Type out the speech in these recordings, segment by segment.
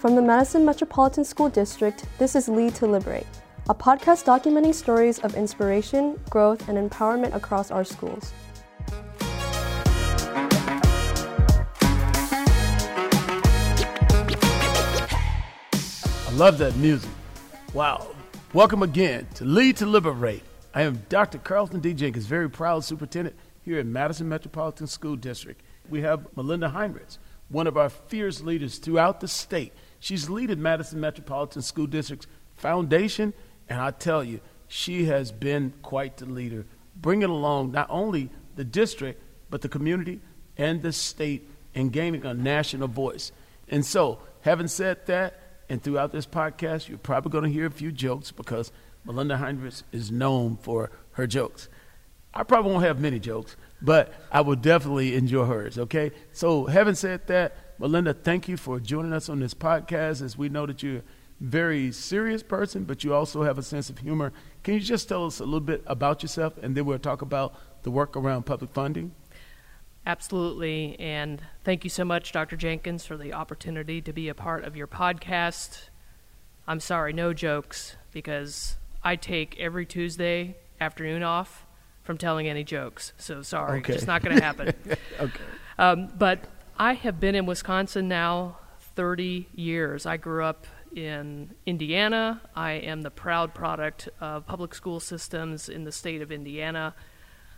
From the Madison Metropolitan School District, this is Lead to Liberate, a podcast documenting stories of inspiration, growth, and empowerment across our schools. I love that music. Wow. Welcome again to Lead to Liberate. I am Dr. Carlton D. Jenkins, very proud superintendent here at Madison Metropolitan School District. We have Melinda Heinritz, one of our fierce leaders throughout the state. She's leading Madison Metropolitan School District's foundation, and I tell you, she has been quite the leader, bringing along not only the district, but the community and the state and gaining a national voice. And so, having said that, and throughout this podcast, you're probably going to hear a few jokes because Melinda Heinritz is known for her jokes. I probably won't have many jokes, but I will definitely enjoy hers, okay? So, having said that, Melinda, thank you for joining us on this podcast as we know that you're a very serious person, but you also have a sense of humor. Can you just tell us a little bit about yourself and then we'll talk about the work around public funding? Absolutely. And thank you so much, Dr. Jenkins, for the opportunity to be a part of your podcast. I'm sorry, no jokes, because I take every Tuesday afternoon off from telling any jokes. So sorry, Okay. just not going to happen. Okay. Um, but I have been in Wisconsin now 30 years. I grew up in Indiana. I am the proud product of public school systems in the state of Indiana.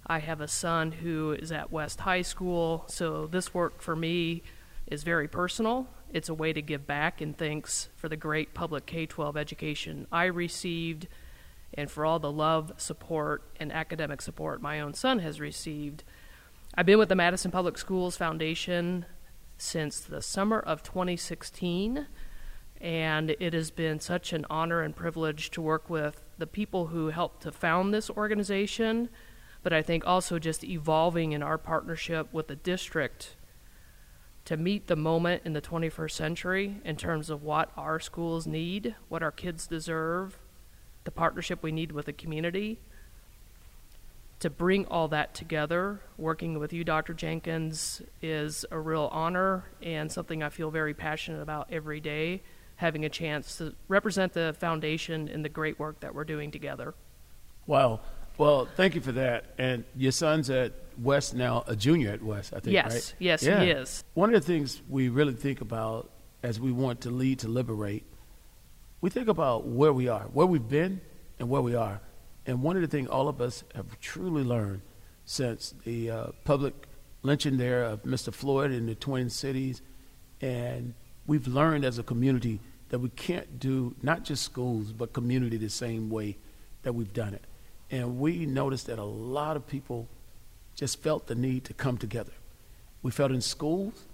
I have a son who is at West High School, so this work for me is very personal. It's a way to give back and thanks for the great public K 12 education I received and for all the love, support, and academic support my own son has received. I've been with the Madison Public Schools Foundation since the summer of 2016, and it has been such an honor and privilege to work with the people who helped to found this organization, but I think also just evolving in our partnership with the district to meet the moment in the 21st century in terms of what our schools need, what our kids deserve, the partnership we need with the community to bring all that together, working with you, Dr. Jenkins, is a real honor and something I feel very passionate about every day, having a chance to represent the foundation in the great work that we're doing together. Wow. Well, thank you for that. And your son's at West now, a junior at West, I think, Yes, right? yes, he is. One of the things we really think about as we want to lead to liberate, we think about where we are, where we've been, and where we are. And one of the things all of us have truly learned since the uh, public lynching there of Mr. Floyd in the Twin Cities, and we've learned as a community that we can't do not just schools, but community the same way that we've done it. And we noticed that a lot of people just felt the need to come together. We felt in schools,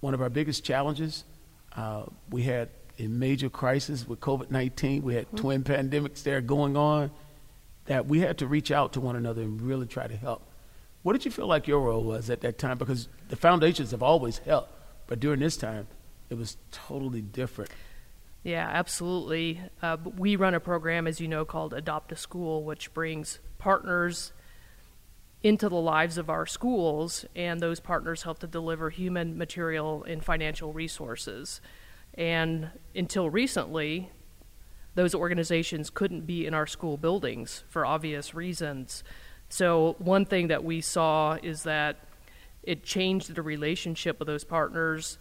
one of our biggest challenges, uh, we had a major crisis with COVID 19. We had twin pandemics there going on that we had to reach out to one another and really try to help. What did you feel like your role was at that time? Because the foundations have always helped, but during this time, it was totally different. Yeah, absolutely. Uh, we run a program, as you know, called Adopt a School, which brings partners into the lives of our schools, and those partners help to deliver human, material, and financial resources. And until recently, those organizations couldn't be in our school buildings for obvious reasons. So, one thing that we saw is that it changed the relationship with those partners,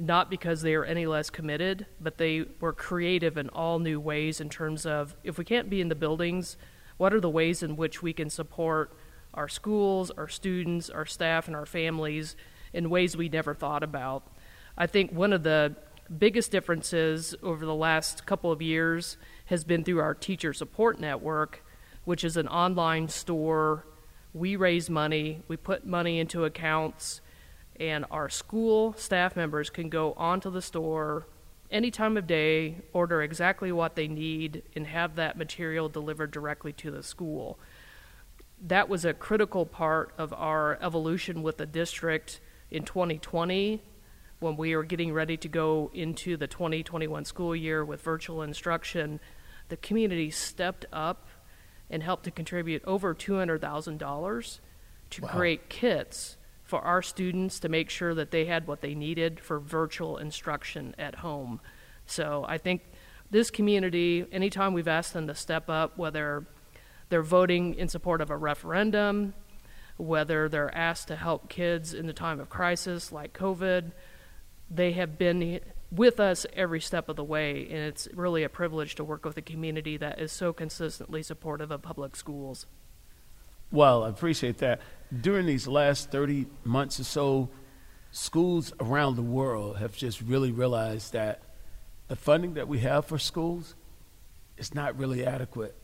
not because they are any less committed, but they were creative in all new ways in terms of if we can't be in the buildings, what are the ways in which we can support our schools, our students, our staff, and our families in ways we never thought about? I think one of the biggest differences over the last couple of years has been through our teacher support network, which is an online store. We raise money, we put money into accounts, and our school staff members can go onto the store any time of day, order exactly what they need, and have that material delivered directly to the school. That was a critical part of our evolution with the district in 2020 when we were getting ready to go into the 2021 school year with virtual instruction, the community stepped up and helped to contribute over $200,000 to Wow. create kits for our students to make sure that they had what they needed for virtual instruction at home. So I think this community, anytime we've asked them to step up, whether they're voting in support of a referendum, whether they're asked to help kids in the time of crisis like COVID, they have been with us every step of the way, and it's really a privilege to work with a community that is so consistently supportive of public schools. Well, I appreciate that. During these last 30 months or so, schools around the world have just really realized that the funding that we have for schools is not really adequate.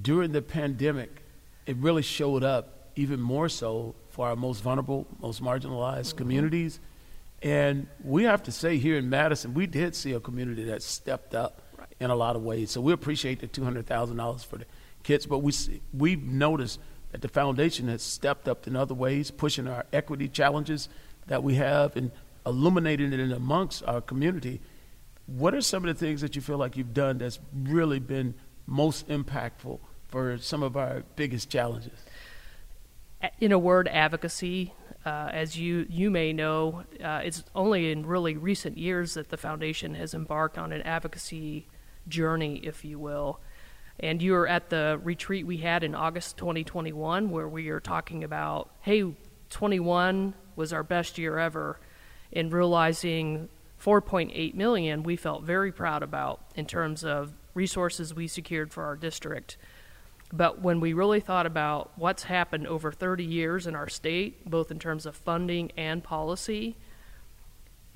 During the pandemic, it really showed up even more so for our most vulnerable, most marginalized mm-hmm. communities and we have to say here in Madison, we did see a community that stepped up right. in a lot of ways. So we appreciate the $200,000 for the kids, but we see, we've noticed that the foundation has stepped up in other ways, pushing our equity challenges that we have and illuminating it in amongst our community. What are some of the things that you feel like you've done that's really been most impactful for some of our biggest challenges? In a word, advocacy uh, as you, you may know, uh, it's only in really recent years that the foundation has embarked on an advocacy journey, if you will. And you were at the retreat we had in August 2021, where we are talking about, hey, 21 was our best year ever, and realizing 4.8 million we felt very proud about in terms of resources we secured for our district. But when we really thought about what's happened over 30 years in our state, both in terms of funding and policy,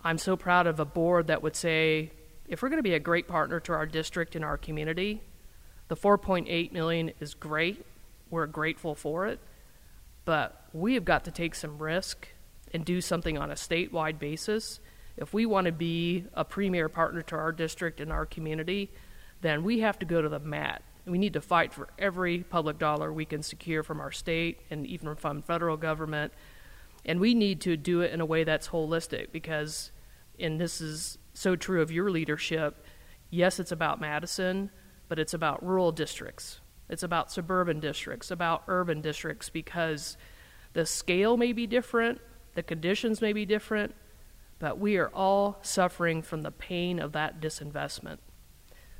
I'm so proud of a board that would say, if we're going to be a great partner to our district and our community, the 4.8 million is great. We're grateful for it. But we have got to take some risk and do something on a statewide basis. If we want to be a premier partner to our district and our community, then we have to go to the mat we need to fight for every public dollar we can secure from our state and even from federal government. And we need to do it in a way that's holistic because, and this is so true of your leadership, yes, it's about Madison, but it's about rural districts. It's about suburban districts, about urban districts, because the scale may be different, the conditions may be different, but we are all suffering from the pain of that disinvestment.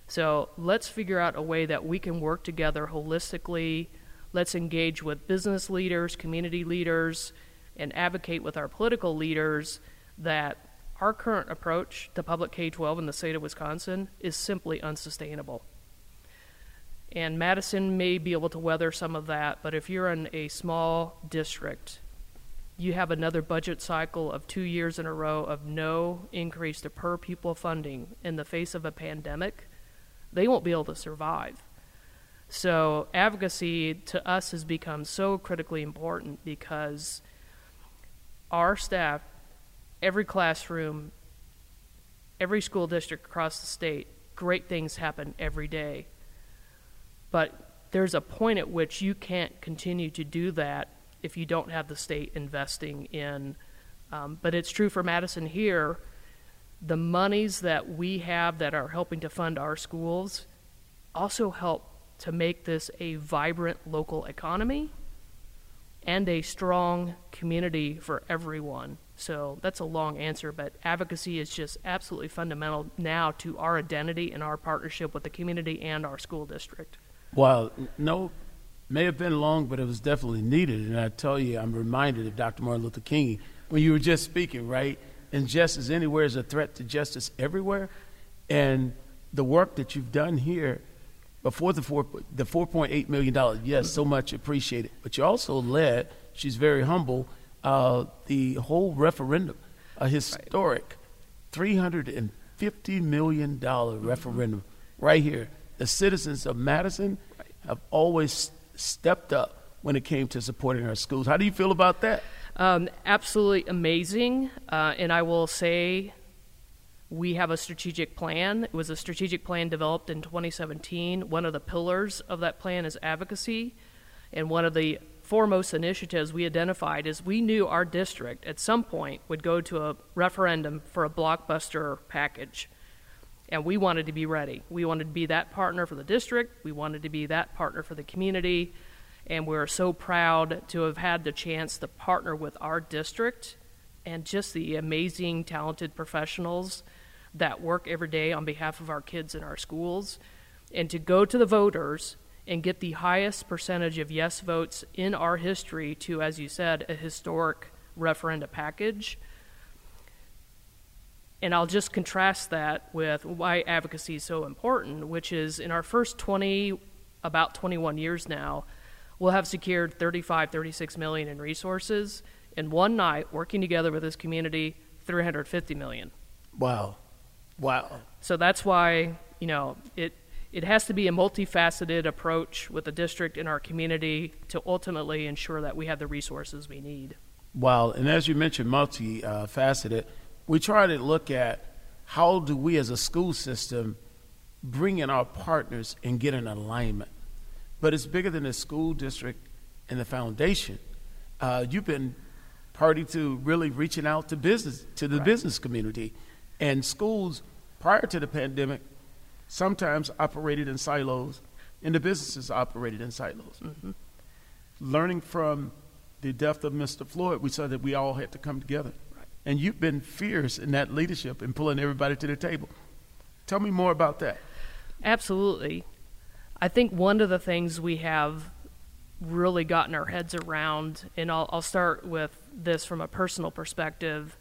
So let's figure out a way that we can work together holistically. Let's engage with business leaders, community leaders, and advocate with our political leaders that our current approach to public K 12 in the state of Wisconsin is simply unsustainable. And Madison may be able to weather some of that, but if you're in a small district, you have another budget cycle of two years in a row of no increase to per pupil funding in the face of a pandemic they won't be able to survive. So, advocacy to us has become so critically important because our staff, every classroom, every school district across the state, great things happen every day. But there's a point at which you can't continue to do that if you don't have the state investing in. Um, but it's true for Madison here the monies that we have that are helping to fund our schools also help to make this a vibrant local economy and a strong community for everyone. So that's a long answer, but advocacy is just absolutely fundamental now to our identity and our partnership with the community and our school district. Well, no, may have been long, but it was definitely needed. And I tell you, I'm reminded of Dr. Martin Luther King when you were just speaking, right? Injustice anywhere is a threat to justice everywhere. And the work that you've done here before the four the four point eight million dollars, yes, so much appreciated. But you also led, she's very humble, uh, the whole referendum, a historic three hundred and fifty million dollar referendum right here. The citizens of Madison have always stepped up when it came to supporting our schools. How do you feel about that? Um, absolutely amazing. Uh, and I will say we have a strategic plan. It was a strategic plan developed in 2017. One of the pillars of that plan is advocacy. And one of the foremost initiatives we identified is we knew our district at some point would go to a referendum for a blockbuster package. And we wanted to be ready. We wanted to be that partner for the district, we wanted to be that partner for the community and we're so proud to have had the chance to partner with our district and just the amazing, talented professionals that work every day on behalf of our kids in our schools, and to go to the voters and get the highest percentage of yes votes in our history to, as you said, a historic referenda package. And I'll just contrast that with why advocacy is so important, which is in our first 20, about 21 years now, we'll have secured 35, 36 million in resources. In one night, working together with this community, 350 million. Wow. Wow. So that's why, you know, it, it has to be a multifaceted approach with the district and our community to ultimately ensure that we have the resources we need. Wow. And as you mentioned, multifaceted, we try to look at how do we as a school system bring in our partners and get an alignment. But it's bigger than the school district and the foundation. Uh, you've been party to really reaching out to business to the right. business community, and schools prior to the pandemic sometimes operated in silos, and the businesses operated in silos. Mm-hmm. Learning from the death of Mr. Floyd, we saw that we all had to come together. Right. And you've been fierce in that leadership and pulling everybody to the table. Tell me more about that. Absolutely. I think one of the things we have really gotten our heads around, and I'll, I'll start with this from a personal perspective.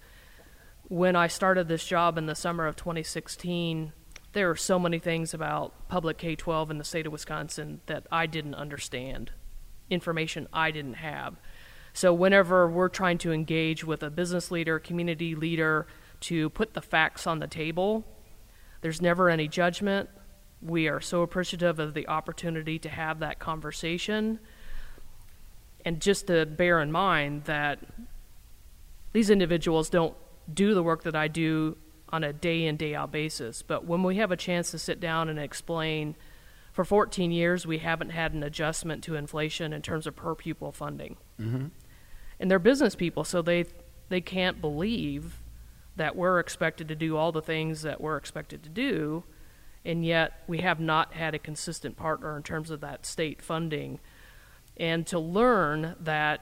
When I started this job in the summer of 2016, there are so many things about public K 12 in the state of Wisconsin that I didn't understand, information I didn't have. So, whenever we're trying to engage with a business leader, community leader to put the facts on the table, there's never any judgment. We are so appreciative of the opportunity to have that conversation. And just to bear in mind that these individuals don't do the work that I do on a day in, day out basis. But when we have a chance to sit down and explain, for 14 years, we haven't had an adjustment to inflation in terms of per pupil funding. Mm-hmm. And they're business people, so they, they can't believe that we're expected to do all the things that we're expected to do, and yet we have not had a consistent partner in terms of that state funding. And to learn that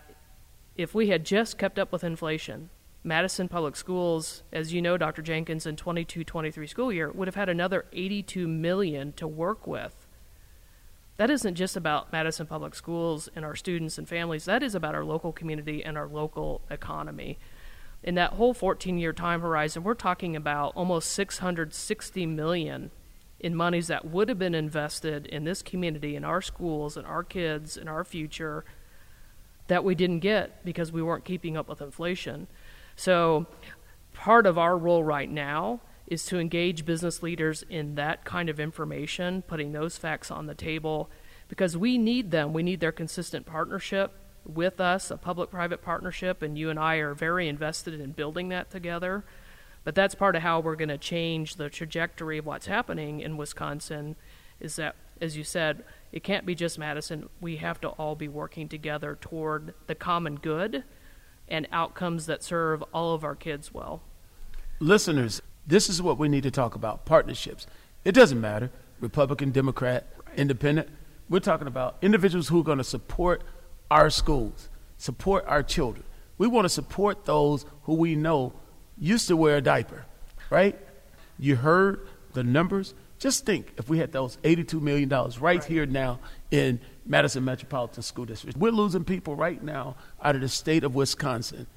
if we had just kept up with inflation, Madison Public Schools, as you know, Dr. Jenkins, in 22-23 school year would have had another 82 million to work with. That isn't just about Madison Public Schools and our students and families. That is about our local community and our local economy. In that whole 14-year time horizon, we're talking about almost 660 million in monies that would have been invested in this community, in our schools, in our kids, in our future, that we didn't get because we weren't keeping up with inflation. So, part of our role right now is to engage business leaders in that kind of information, putting those facts on the table, because we need them. We need their consistent partnership with us, a public private partnership, and you and I are very invested in building that together. But that's part of how we're going to change the trajectory of what's happening in Wisconsin is that, as you said, it can't be just Madison. We have to all be working together toward the common good and outcomes that serve all of our kids well. Listeners, this is what we need to talk about partnerships. It doesn't matter, Republican, Democrat, right. Independent. We're talking about individuals who are going to support our schools, support our children. We want to support those who we know used to wear a diaper, right? You heard the numbers. Just think if we had those $82 million right, right. here now in Madison Metropolitan School District. We're losing people right now out of the state of Wisconsin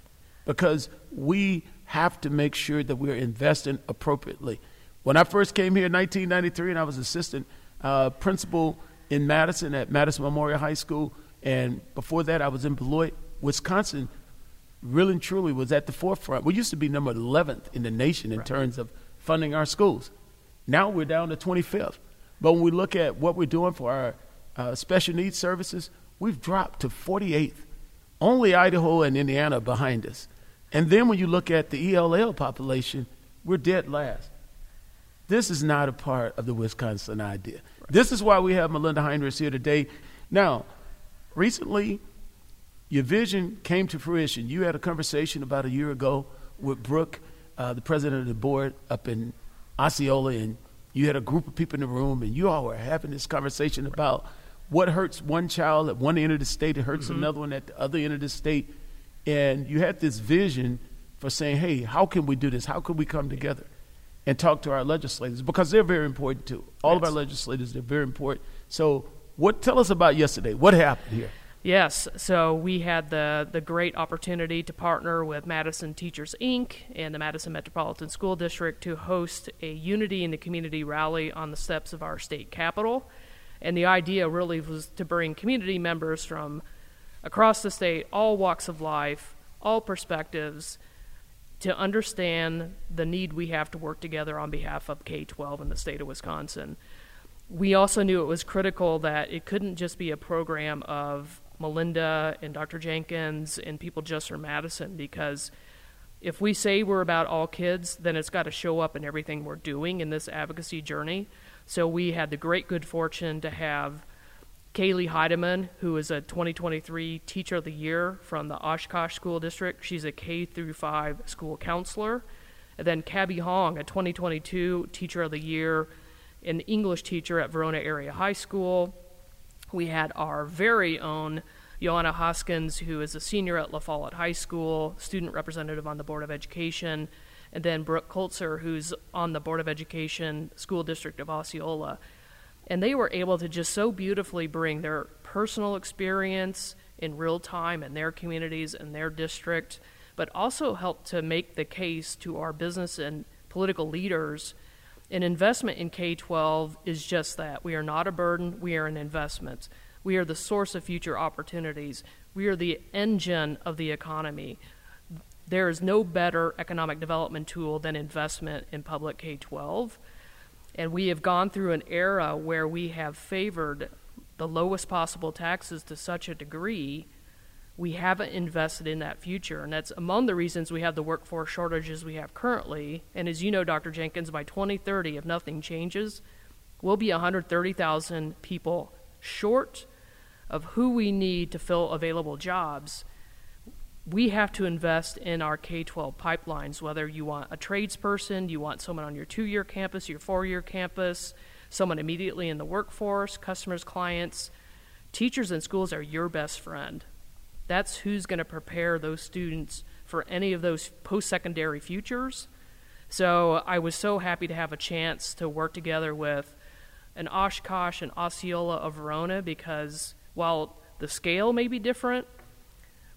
because we have to make sure that we're investing appropriately. When I first came here in 1993 and I was assistant uh, principal in Madison at Madison Memorial High School, and before that I was in Beloit, Wisconsin really and truly was at the forefront. We used to be number 11th in the nation in right. terms of funding our schools. Now we're down to 25th. But when we look at what we're doing for our uh, special needs services, we've dropped to 48th. Only Idaho and Indiana behind us. And then when you look at the ELL population, we're dead last. This is not a part of the Wisconsin idea. Right. This is why we have Melinda Heinritz here today. Now, recently, your vision came to fruition. You had a conversation about a year ago with Brooke, uh, the president of the board up in Osceola, and you had a group of people in the room, and you all were having this conversation about what hurts one child at one end of the state, it hurts mm-hmm. another one at the other end of the state. And you had this vision for saying, hey, how can we do this? How can we come together? and talk to our legislators because they're very important too. All yes. of our legislators, they're very important. So, what tell us about yesterday? What happened here? Yes, so we had the, the great opportunity to partner with Madison Teachers Inc. and the Madison Metropolitan School District to host a Unity in the Community rally on the steps of our state capitol. And the idea really was to bring community members from across the state, all walks of life, all perspectives, to understand the need we have to work together on behalf of K 12 in the state of Wisconsin. We also knew it was critical that it couldn't just be a program of Melinda and Dr. Jenkins and people just from Madison because if we say we're about all kids, then it's got to show up in everything we're doing in this advocacy journey. So we had the great good fortune to have Kaylee Heidemann, who is a 2023 Teacher of the Year from the Oshkosh School District. She's a K through 5 school counselor. And then Kabby Hong, a 2022 Teacher of the Year, an English teacher at Verona Area High School. We had our very own Joanna Hoskins, who is a senior at La Follette High School, student representative on the Board of Education, and then Brooke Colzer, who's on the Board of Education, School District of Osceola. And they were able to just so beautifully bring their personal experience in real time in their communities and their district, but also help to make the case to our business and political leaders. An investment in K 12 is just that. We are not a burden, we are an investment. We are the source of future opportunities. We are the engine of the economy. There is no better economic development tool than investment in public K 12. And we have gone through an era where we have favored the lowest possible taxes to such a degree, we haven't invested in that future. And that's among the reasons we have the workforce shortages we have currently. And as you know, Dr. Jenkins, by 2030, if nothing changes, we'll be 130,000 people short of who we need to fill available jobs we have to invest in our K 12 pipelines, whether you want a tradesperson, you want someone on your two year campus, your four year campus, someone immediately in the workforce, customers, clients. Teachers and schools are your best friend. That's who's going to prepare those students for any of those post secondary futures. So I was so happy to have a chance to work together with an Oshkosh and Osceola of Verona because while the scale may be different,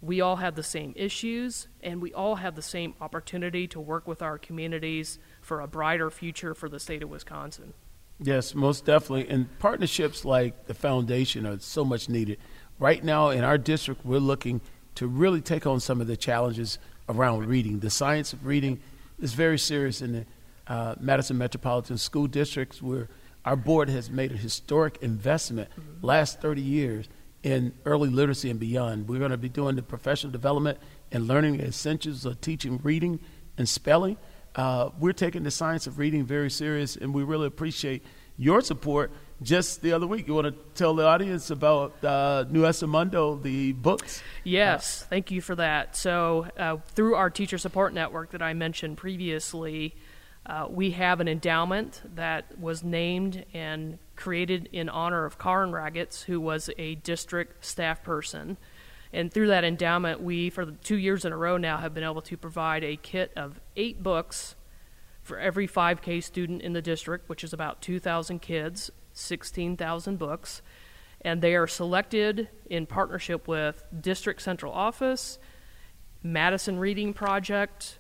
we all have the same issues, and we all have the same opportunity to work with our communities for a brighter future for the state of Wisconsin. Yes, most definitely. And partnerships like the foundation are so much needed. Right now in our district, we're looking to really take on some of the challenges around reading. The science of reading is very serious in the uh, Madison Metropolitan School Districts, where our board has made a historic investment mm-hmm. last 30 years in early literacy and beyond. We're going to be doing the professional development and learning the essentials of teaching reading and spelling. Uh, we're taking the science of reading very serious, and we really appreciate your support. Just the other week, you want to tell the audience about uh, Nuestro Mundo, the books? Yes, uh, thank you for that. So, uh, through our teacher support network that I mentioned previously, uh, we have an endowment that was named and created in honor of Karen Ragatz, who was a district staff person. And through that endowment, we, for two years in a row now, have been able to provide a kit of eight books for every 5K student in the district, which is about 2,000 kids, 16,000 books. And they are selected in partnership with District Central Office, Madison Reading Project,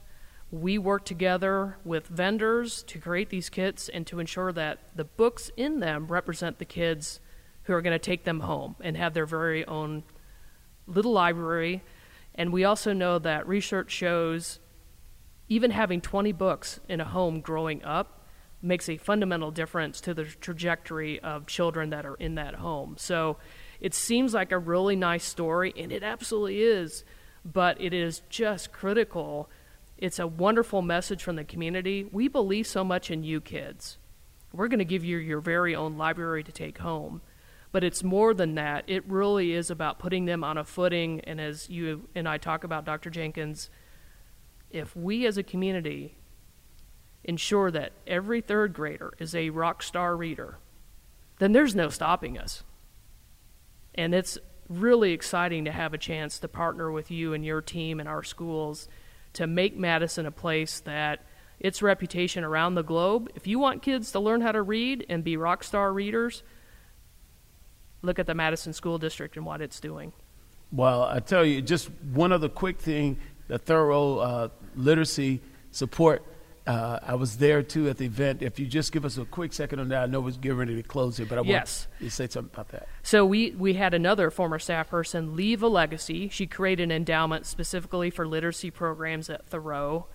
we work together with vendors to create these kits and to ensure that the books in them represent the kids who are going to take them home and have their very own little library. And we also know that research shows even having 20 books in a home growing up makes a fundamental difference to the trajectory of children that are in that home. So it seems like a really nice story, and it absolutely is, but it is just critical it's a wonderful message from the community. We believe so much in you kids. We're going to give you your very own library to take home. But it's more than that. It really is about putting them on a footing. And as you and I talk about, Dr. Jenkins, if we as a community ensure that every third grader is a rock star reader, then there's no stopping us. And it's really exciting to have a chance to partner with you and your team and our schools to make Madison a place that its reputation around the globe. If you want kids to learn how to read and be rock star readers, look at the Madison School District and what it's doing. Well, I tell you, just one other quick thing the Thoreau uh, literacy support. Uh, I was there too at the event. If you just give us a quick second on that, I know we're getting ready to close here, but I yes. want you to say something about that. So we we had another former staff person leave a legacy. She created an endowment specifically for literacy programs at Thoreau,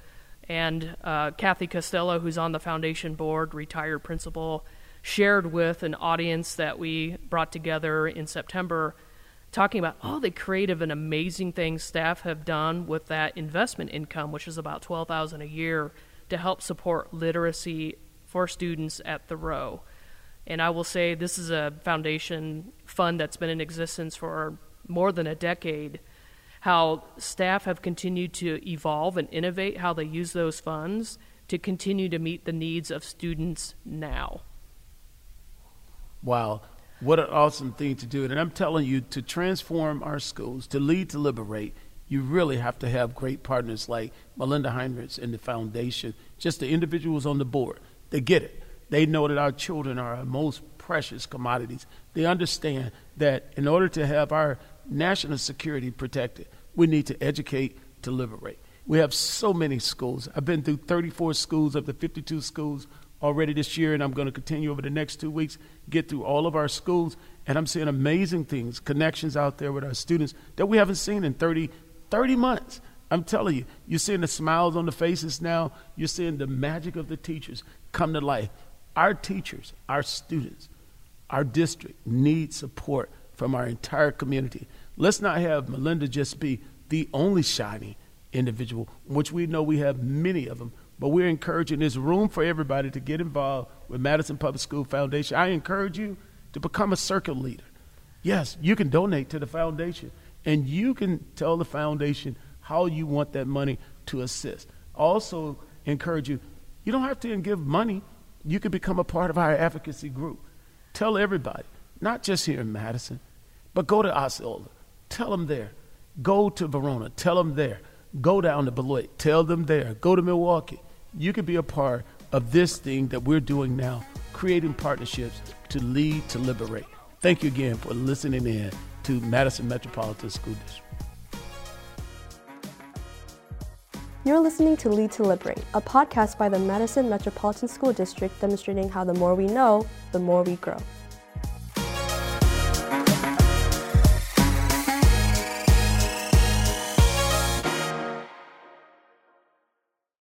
and uh, Kathy Costello, who's on the foundation board, retired principal, shared with an audience that we brought together in September talking about all the creative and amazing things staff have done with that investment income, which is about twelve thousand a year, to help support literacy for students at the Thoreau. And I will say this is a foundation fund that's been in existence for more than a decade. How staff have continued to evolve and innovate how they use those funds to continue to meet the needs of students now. Wow. What an awesome thing to do. And I'm telling you, to transform our schools, to lead to liberate, you really have to have great partners like Melinda Heinritz and the foundation, just the individuals on the board. They get it. They know that our children are our most precious commodities. They understand that in order to have our national security protected, we need to educate to liberate. We have so many schools. I've been through 34 schools of the 52 schools already this year, and I'm going to continue over the next two weeks, get through all of our schools, and I'm seeing amazing things, connections out there with our students that we haven't seen in 30, 30 months. I'm telling you, you're seeing the smiles on the faces now. You're seeing the magic of the teachers come to life. Our teachers, our students, our district need support from our entire community. Let's not have Melinda just be the only shining individual, which we know we have many of them but we're encouraging there's room for everybody to get involved with Madison Public School Foundation. I encourage you to become a circle leader. Yes, you can donate to the foundation, and you can tell the foundation how you want that money to assist. Also, encourage you, you don't have to give money. You can become a part of our advocacy group. Tell everybody, not just here in Madison, but go to Osceola. Tell them there. Go to Verona. Tell them there. Go down to Beloit. Tell them there. Go to Milwaukee. You can be a part of this thing that we're doing now, creating partnerships to lead to liberate. Thank you again for listening in to Madison Metropolitan School District. You're listening to Lead to Liberate, a podcast by the Madison Metropolitan School District demonstrating how the more we know, the more we grow.